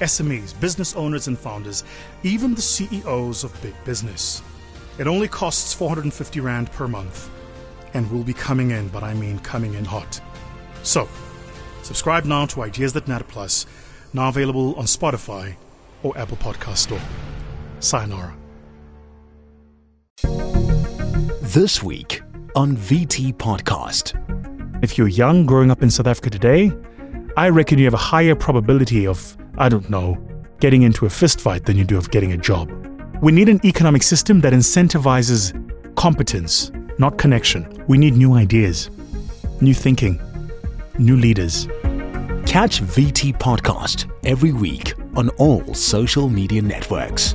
SMEs, business owners, and founders, even the CEOs of big business. It only costs 450 Rand per month and will be coming in, but I mean coming in hot. So, subscribe now to Ideas That Matter Plus, now available on Spotify or Apple Podcast Store. Sayonara. This week on VT Podcast. If you're young growing up in South Africa today, I reckon you have a higher probability of, I don't know, getting into a fistfight than you do of getting a job. We need an economic system that incentivizes competence, not connection. We need new ideas, new thinking, new leaders. Catch VT Podcast every week on all social media networks.